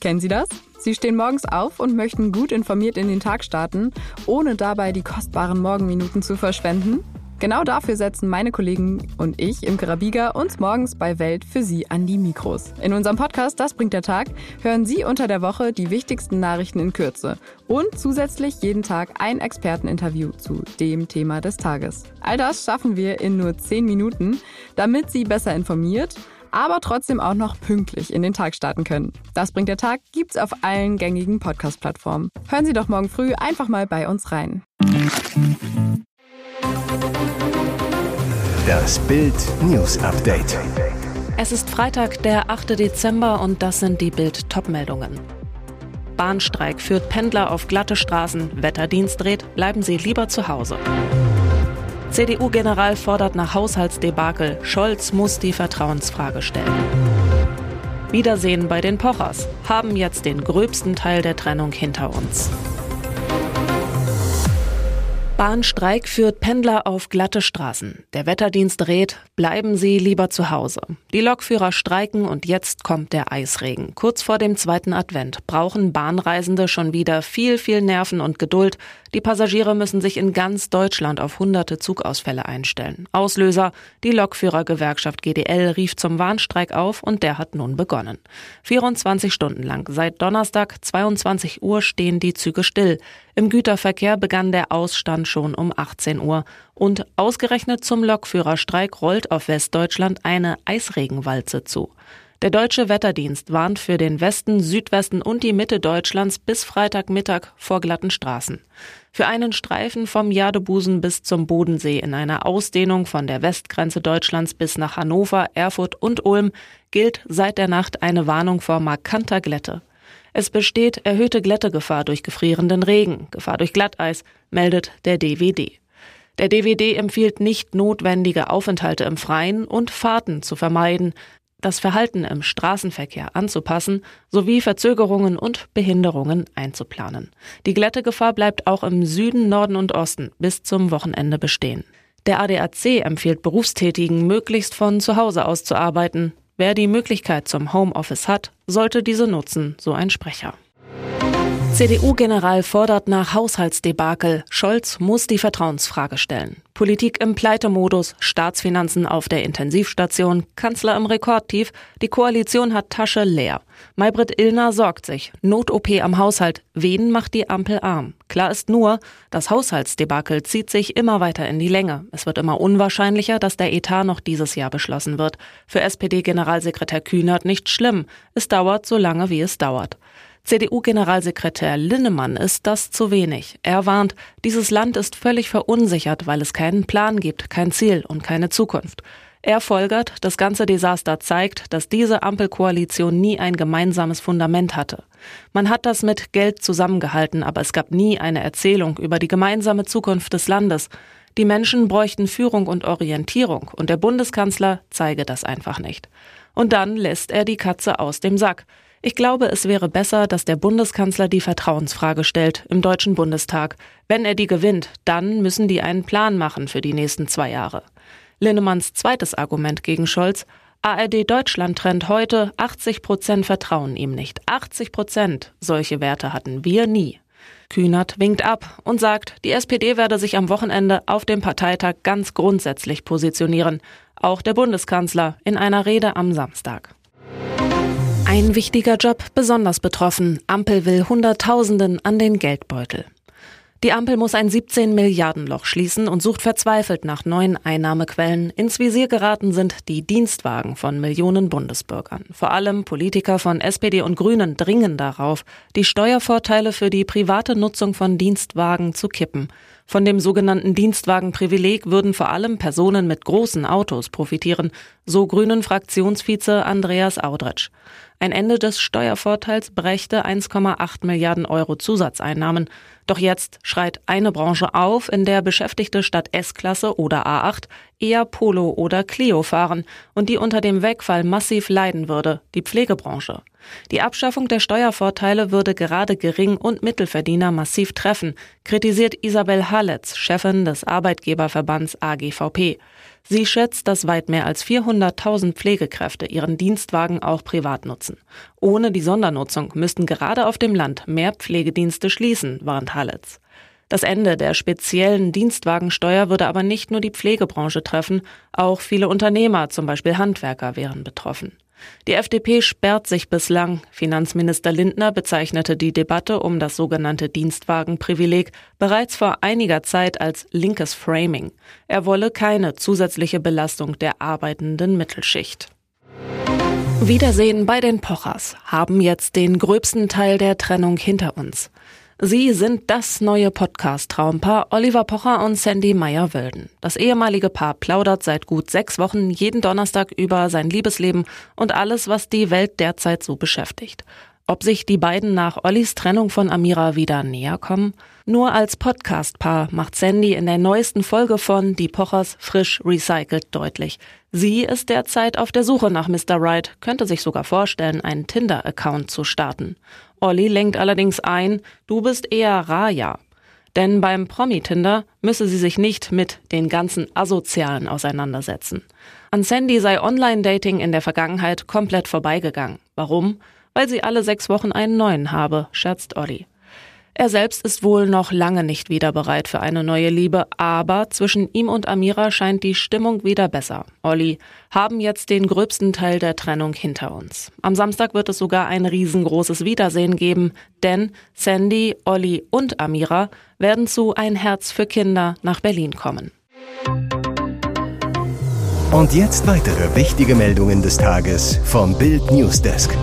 Kennen Sie das? Sie stehen morgens auf und möchten gut informiert in den Tag starten, ohne dabei die kostbaren Morgenminuten zu verschwenden? Genau dafür setzen meine Kollegen und ich im Karabiga uns morgens bei Welt für Sie an die Mikros. In unserem Podcast Das bringt der Tag hören Sie unter der Woche die wichtigsten Nachrichten in Kürze und zusätzlich jeden Tag ein Experteninterview zu dem Thema des Tages. All das schaffen wir in nur 10 Minuten, damit Sie besser informiert aber trotzdem auch noch pünktlich in den Tag starten können. Das bringt der Tag gibt's auf allen gängigen Podcast-Plattformen. Hören Sie doch morgen früh einfach mal bei uns rein. Das Bild News Update. Es ist Freitag, der 8. Dezember und das sind die Bild Topmeldungen. Bahnstreik führt Pendler auf glatte Straßen, Wetterdienst dreht, bleiben Sie lieber zu Hause. CDU-General fordert nach Haushaltsdebakel, Scholz muss die Vertrauensfrage stellen. Wiedersehen bei den Pochers, haben jetzt den gröbsten Teil der Trennung hinter uns. Bahnstreik führt Pendler auf glatte Straßen. Der Wetterdienst rät, bleiben Sie lieber zu Hause. Die Lokführer streiken und jetzt kommt der Eisregen. Kurz vor dem zweiten Advent brauchen Bahnreisende schon wieder viel, viel Nerven und Geduld. Die Passagiere müssen sich in ganz Deutschland auf hunderte Zugausfälle einstellen. Auslöser, die Lokführergewerkschaft GDL rief zum Warnstreik auf und der hat nun begonnen. 24 Stunden lang, seit Donnerstag 22 Uhr stehen die Züge still. Im Güterverkehr begann der Ausstand schon um 18 Uhr. Und ausgerechnet zum Lokführerstreik rollt auf Westdeutschland eine Eisregenwalze zu. Der deutsche Wetterdienst warnt für den Westen, Südwesten und die Mitte Deutschlands bis Freitagmittag vor glatten Straßen. Für einen Streifen vom Jadebusen bis zum Bodensee in einer Ausdehnung von der Westgrenze Deutschlands bis nach Hannover, Erfurt und Ulm gilt seit der Nacht eine Warnung vor markanter Glätte. Es besteht erhöhte Glättegefahr durch gefrierenden Regen, Gefahr durch Glatteis, meldet der DWD. Der DWD empfiehlt nicht notwendige Aufenthalte im Freien und Fahrten zu vermeiden, das Verhalten im Straßenverkehr anzupassen sowie Verzögerungen und Behinderungen einzuplanen. Die Glättegefahr bleibt auch im Süden, Norden und Osten bis zum Wochenende bestehen. Der ADAC empfiehlt Berufstätigen, möglichst von zu Hause aus zu arbeiten. Wer die Möglichkeit zum Homeoffice hat, sollte diese nutzen, so ein Sprecher. CDU-General fordert nach Haushaltsdebakel, Scholz muss die Vertrauensfrage stellen. Politik im Pleitemodus, Staatsfinanzen auf der Intensivstation, Kanzler im Rekordtief, die Koalition hat Tasche leer. Maybrit Illner sorgt sich. Not-OP am Haushalt. Wen macht die Ampel arm? Klar ist nur, das Haushaltsdebakel zieht sich immer weiter in die Länge. Es wird immer unwahrscheinlicher, dass der Etat noch dieses Jahr beschlossen wird. Für SPD-Generalsekretär Kühnert nicht schlimm. Es dauert so lange, wie es dauert. CDU-Generalsekretär Linnemann ist das zu wenig. Er warnt, dieses Land ist völlig verunsichert, weil es keinen Plan gibt, kein Ziel und keine Zukunft. Er folgert, das ganze Desaster zeigt, dass diese Ampelkoalition nie ein gemeinsames Fundament hatte. Man hat das mit Geld zusammengehalten, aber es gab nie eine Erzählung über die gemeinsame Zukunft des Landes. Die Menschen bräuchten Führung und Orientierung, und der Bundeskanzler zeige das einfach nicht. Und dann lässt er die Katze aus dem Sack. Ich glaube, es wäre besser, dass der Bundeskanzler die Vertrauensfrage stellt im Deutschen Bundestag. Wenn er die gewinnt, dann müssen die einen Plan machen für die nächsten zwei Jahre. Linnemanns zweites Argument gegen Scholz, ARD Deutschland trennt heute 80 Prozent vertrauen ihm nicht. 80 Prozent. Solche Werte hatten wir nie. Kühnert winkt ab und sagt, die SPD werde sich am Wochenende auf dem Parteitag ganz grundsätzlich positionieren. Auch der Bundeskanzler in einer Rede am Samstag. Ein wichtiger Job besonders betroffen. Ampel will Hunderttausenden an den Geldbeutel. Die Ampel muss ein 17 Milliarden Loch schließen und sucht verzweifelt nach neuen Einnahmequellen. Ins Visier geraten sind die Dienstwagen von Millionen Bundesbürgern. Vor allem Politiker von SPD und Grünen dringen darauf, die Steuervorteile für die private Nutzung von Dienstwagen zu kippen. Von dem sogenannten Dienstwagenprivileg würden vor allem Personen mit großen Autos profitieren, so Grünen Fraktionsvize Andreas Audretsch. Ein Ende des Steuervorteils brächte 1,8 Milliarden Euro Zusatzeinnahmen. Doch jetzt schreit eine Branche auf, in der Beschäftigte statt S-Klasse oder A8 eher Polo oder Clio fahren und die unter dem Wegfall massiv leiden würde, die Pflegebranche. Die Abschaffung der Steuervorteile würde gerade Gering- und Mittelverdiener massiv treffen, kritisiert Isabel Halletz, Chefin des Arbeitgeberverbands AGVP. Sie schätzt, dass weit mehr als 400.000 Pflegekräfte ihren Dienstwagen auch privat nutzen. Ohne die Sondernutzung müssten gerade auf dem Land mehr Pflegedienste schließen, warnt Halletz. Das Ende der speziellen Dienstwagensteuer würde aber nicht nur die Pflegebranche treffen, auch viele Unternehmer, zum Beispiel Handwerker, wären betroffen. Die FDP sperrt sich bislang. Finanzminister Lindner bezeichnete die Debatte um das sogenannte Dienstwagenprivileg bereits vor einiger Zeit als linkes Framing. Er wolle keine zusätzliche Belastung der arbeitenden Mittelschicht. Wiedersehen bei den Pochers haben jetzt den gröbsten Teil der Trennung hinter uns. Sie sind das neue Podcast-Traumpaar Oliver Pocher und Sandy Meyer-Wölden. Das ehemalige Paar plaudert seit gut sechs Wochen jeden Donnerstag über sein Liebesleben und alles, was die Welt derzeit so beschäftigt. Ob sich die beiden nach Ollis Trennung von Amira wieder näher kommen? Nur als Podcast-Paar macht Sandy in der neuesten Folge von Die Pochers frisch recycelt deutlich. Sie ist derzeit auf der Suche nach Mr. Right, könnte sich sogar vorstellen, einen Tinder-Account zu starten. Olli lenkt allerdings ein, du bist eher Raja. Denn beim Promi-Tinder müsse sie sich nicht mit den ganzen Asozialen auseinandersetzen. An Sandy sei Online-Dating in der Vergangenheit komplett vorbeigegangen. Warum? Weil sie alle sechs Wochen einen neuen habe, scherzt Olli. Er selbst ist wohl noch lange nicht wieder bereit für eine neue Liebe, aber zwischen ihm und Amira scheint die Stimmung wieder besser. Olli haben jetzt den gröbsten Teil der Trennung hinter uns. Am Samstag wird es sogar ein riesengroßes Wiedersehen geben, denn Sandy, Olli und Amira werden zu Ein Herz für Kinder nach Berlin kommen. Und jetzt weitere wichtige Meldungen des Tages vom Bild Newsdesk.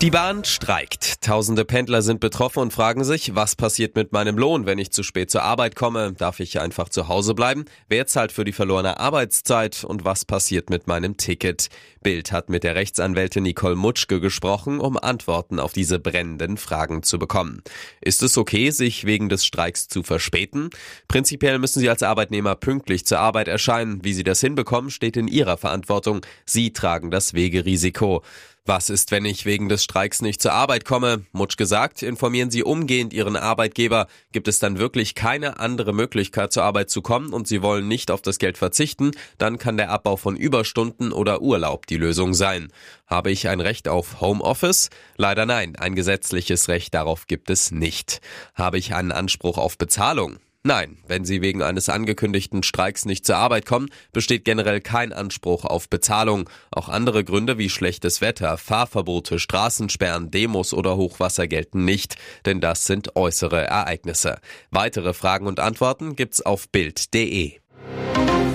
Die Bahn streikt. Tausende Pendler sind betroffen und fragen sich, was passiert mit meinem Lohn, wenn ich zu spät zur Arbeit komme? Darf ich einfach zu Hause bleiben? Wer zahlt für die verlorene Arbeitszeit? Und was passiert mit meinem Ticket? Bild hat mit der Rechtsanwältin Nicole Mutschke gesprochen, um Antworten auf diese brennenden Fragen zu bekommen. Ist es okay, sich wegen des Streiks zu verspäten? Prinzipiell müssen Sie als Arbeitnehmer pünktlich zur Arbeit erscheinen. Wie Sie das hinbekommen, steht in Ihrer Verantwortung. Sie tragen das Wegerisiko. Was ist, wenn ich wegen des Streiks nicht zur Arbeit komme? Mutsch gesagt, informieren Sie umgehend Ihren Arbeitgeber. Gibt es dann wirklich keine andere Möglichkeit zur Arbeit zu kommen und Sie wollen nicht auf das Geld verzichten, dann kann der Abbau von Überstunden oder Urlaub die Lösung sein. Habe ich ein Recht auf Homeoffice? Leider nein, ein gesetzliches Recht darauf gibt es nicht. Habe ich einen Anspruch auf Bezahlung? Nein, wenn Sie wegen eines angekündigten Streiks nicht zur Arbeit kommen, besteht generell kein Anspruch auf Bezahlung. Auch andere Gründe wie schlechtes Wetter, Fahrverbote, Straßensperren, Demos oder Hochwasser gelten nicht, denn das sind äußere Ereignisse. Weitere Fragen und Antworten gibt's auf Bild.de.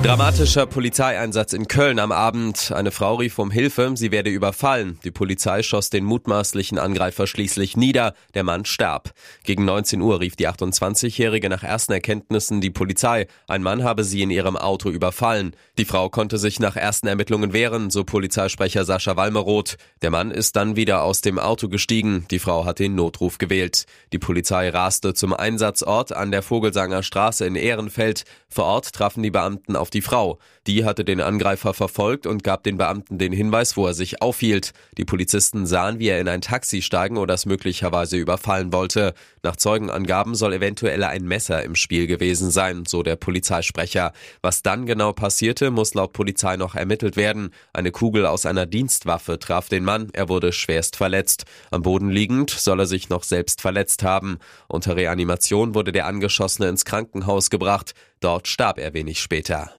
Dramatischer Polizeieinsatz in Köln am Abend. Eine Frau rief um Hilfe, sie werde überfallen. Die Polizei schoss den mutmaßlichen Angreifer schließlich nieder. Der Mann starb. Gegen 19 Uhr rief die 28-Jährige nach ersten Erkenntnissen die Polizei. Ein Mann habe sie in ihrem Auto überfallen. Die Frau konnte sich nach ersten Ermittlungen wehren, so Polizeisprecher Sascha Walmeroth. Der Mann ist dann wieder aus dem Auto gestiegen. Die Frau hat den Notruf gewählt. Die Polizei raste zum Einsatzort an der Vogelsanger Straße in Ehrenfeld. Vor Ort trafen die Beamten auf die Frau. Die hatte den Angreifer verfolgt und gab den Beamten den Hinweis, wo er sich aufhielt. Die Polizisten sahen, wie er in ein Taxi steigen oder es möglicherweise überfallen wollte. Nach Zeugenangaben soll eventuell ein Messer im Spiel gewesen sein, so der Polizeisprecher. Was dann genau passierte, muss laut Polizei noch ermittelt werden. Eine Kugel aus einer Dienstwaffe traf den Mann, er wurde schwerst verletzt. Am Boden liegend soll er sich noch selbst verletzt haben. Unter Reanimation wurde der Angeschossene ins Krankenhaus gebracht. Dort starb er wenig später.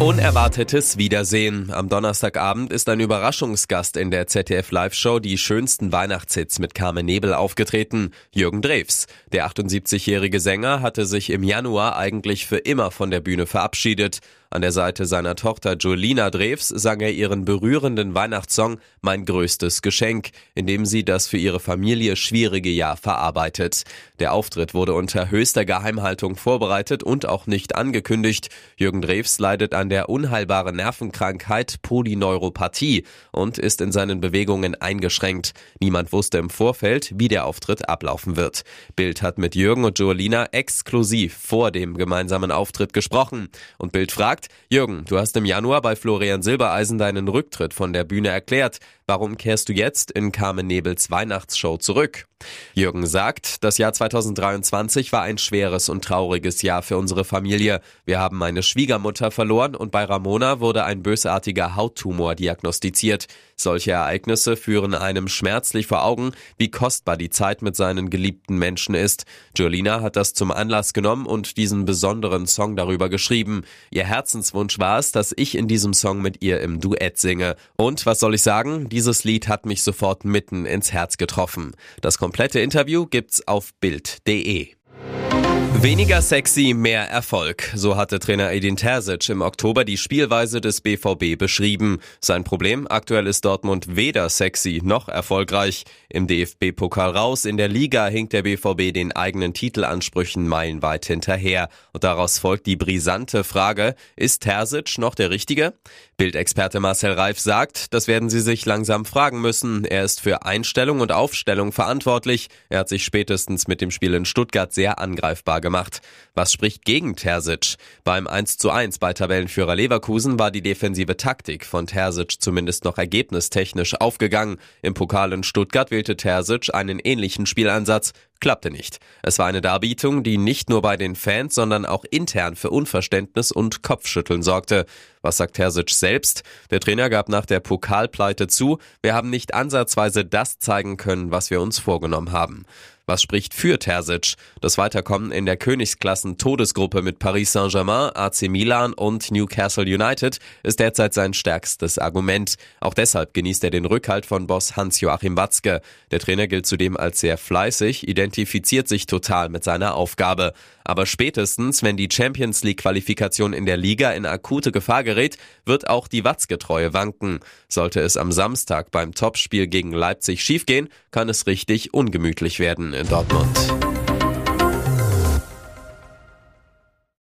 Unerwartetes Wiedersehen. Am Donnerstagabend ist ein Überraschungsgast in der ZDF Live-Show Die schönsten Weihnachtshits mit Carmen Nebel aufgetreten, Jürgen Drews. Der 78-jährige Sänger hatte sich im Januar eigentlich für immer von der Bühne verabschiedet. An der Seite seiner Tochter Jolina Drews sang er ihren berührenden Weihnachtssong Mein größtes Geschenk, in dem sie das für ihre Familie schwierige Jahr verarbeitet. Der Auftritt wurde unter höchster Geheimhaltung vorbereitet und auch nicht angekündigt. Jürgen Drews leidet an der unheilbaren Nervenkrankheit Polyneuropathie und ist in seinen Bewegungen eingeschränkt. Niemand wusste im Vorfeld, wie der Auftritt ablaufen wird. Bild hat mit Jürgen und Joelina exklusiv vor dem gemeinsamen Auftritt gesprochen. Und Bild fragt, Jürgen, du hast im Januar bei Florian Silbereisen deinen Rücktritt von der Bühne erklärt. Warum kehrst du jetzt in Carmen Nebels Weihnachtsshow zurück? Jürgen sagt, das Jahr 2023 war ein schweres und trauriges Jahr für unsere Familie. Wir haben meine Schwiegermutter verloren und bei Ramona wurde ein bösartiger Hauttumor diagnostiziert. Solche Ereignisse führen einem schmerzlich vor Augen, wie kostbar die Zeit mit seinen geliebten Menschen ist. Jolina hat das zum Anlass genommen und diesen besonderen Song darüber geschrieben. Ihr Herzenswunsch war es, dass ich in diesem Song mit ihr im Duett singe. Und was soll ich sagen? Dieses Lied hat mich sofort mitten ins Herz getroffen. Das komplette Interview gibt's auf Bild.de. Weniger sexy, mehr Erfolg. So hatte Trainer Edin Terzic im Oktober die Spielweise des BVB beschrieben. Sein Problem, aktuell ist Dortmund weder sexy noch erfolgreich. Im DFB-Pokal raus, in der Liga hinkt der BVB den eigenen Titelansprüchen meilenweit hinterher. Und daraus folgt die brisante Frage, ist Terzic noch der Richtige? Bildexperte Marcel Reif sagt, das werden sie sich langsam fragen müssen. Er ist für Einstellung und Aufstellung verantwortlich. Er hat sich spätestens mit dem Spiel in Stuttgart sehr angreifbar gemacht. Was spricht gegen Terzic? Beim 1 zu 1 bei Tabellenführer Leverkusen war die defensive Taktik von Terzic zumindest noch ergebnistechnisch aufgegangen. Im Pokal in Stuttgart wählte Terzic einen ähnlichen Spielansatz klappte nicht. Es war eine Darbietung, die nicht nur bei den Fans, sondern auch intern für Unverständnis und Kopfschütteln sorgte. Was sagt Terzic selbst? Der Trainer gab nach der Pokalpleite zu, wir haben nicht ansatzweise das zeigen können, was wir uns vorgenommen haben. Was spricht für Terzic? Das Weiterkommen in der Königsklassen Todesgruppe mit Paris Saint-Germain, AC Milan und Newcastle United ist derzeit sein stärkstes Argument. Auch deshalb genießt er den Rückhalt von Boss Hans-Joachim Watzke. Der Trainer gilt zudem als sehr fleißig, identifiziert sich total mit seiner Aufgabe. Aber spätestens, wenn die Champions League Qualifikation in der Liga in akute Gefahr gerät, wird auch die Watzgetreue wanken. Sollte es am Samstag beim Topspiel gegen Leipzig schiefgehen, kann es richtig ungemütlich werden in Dortmund.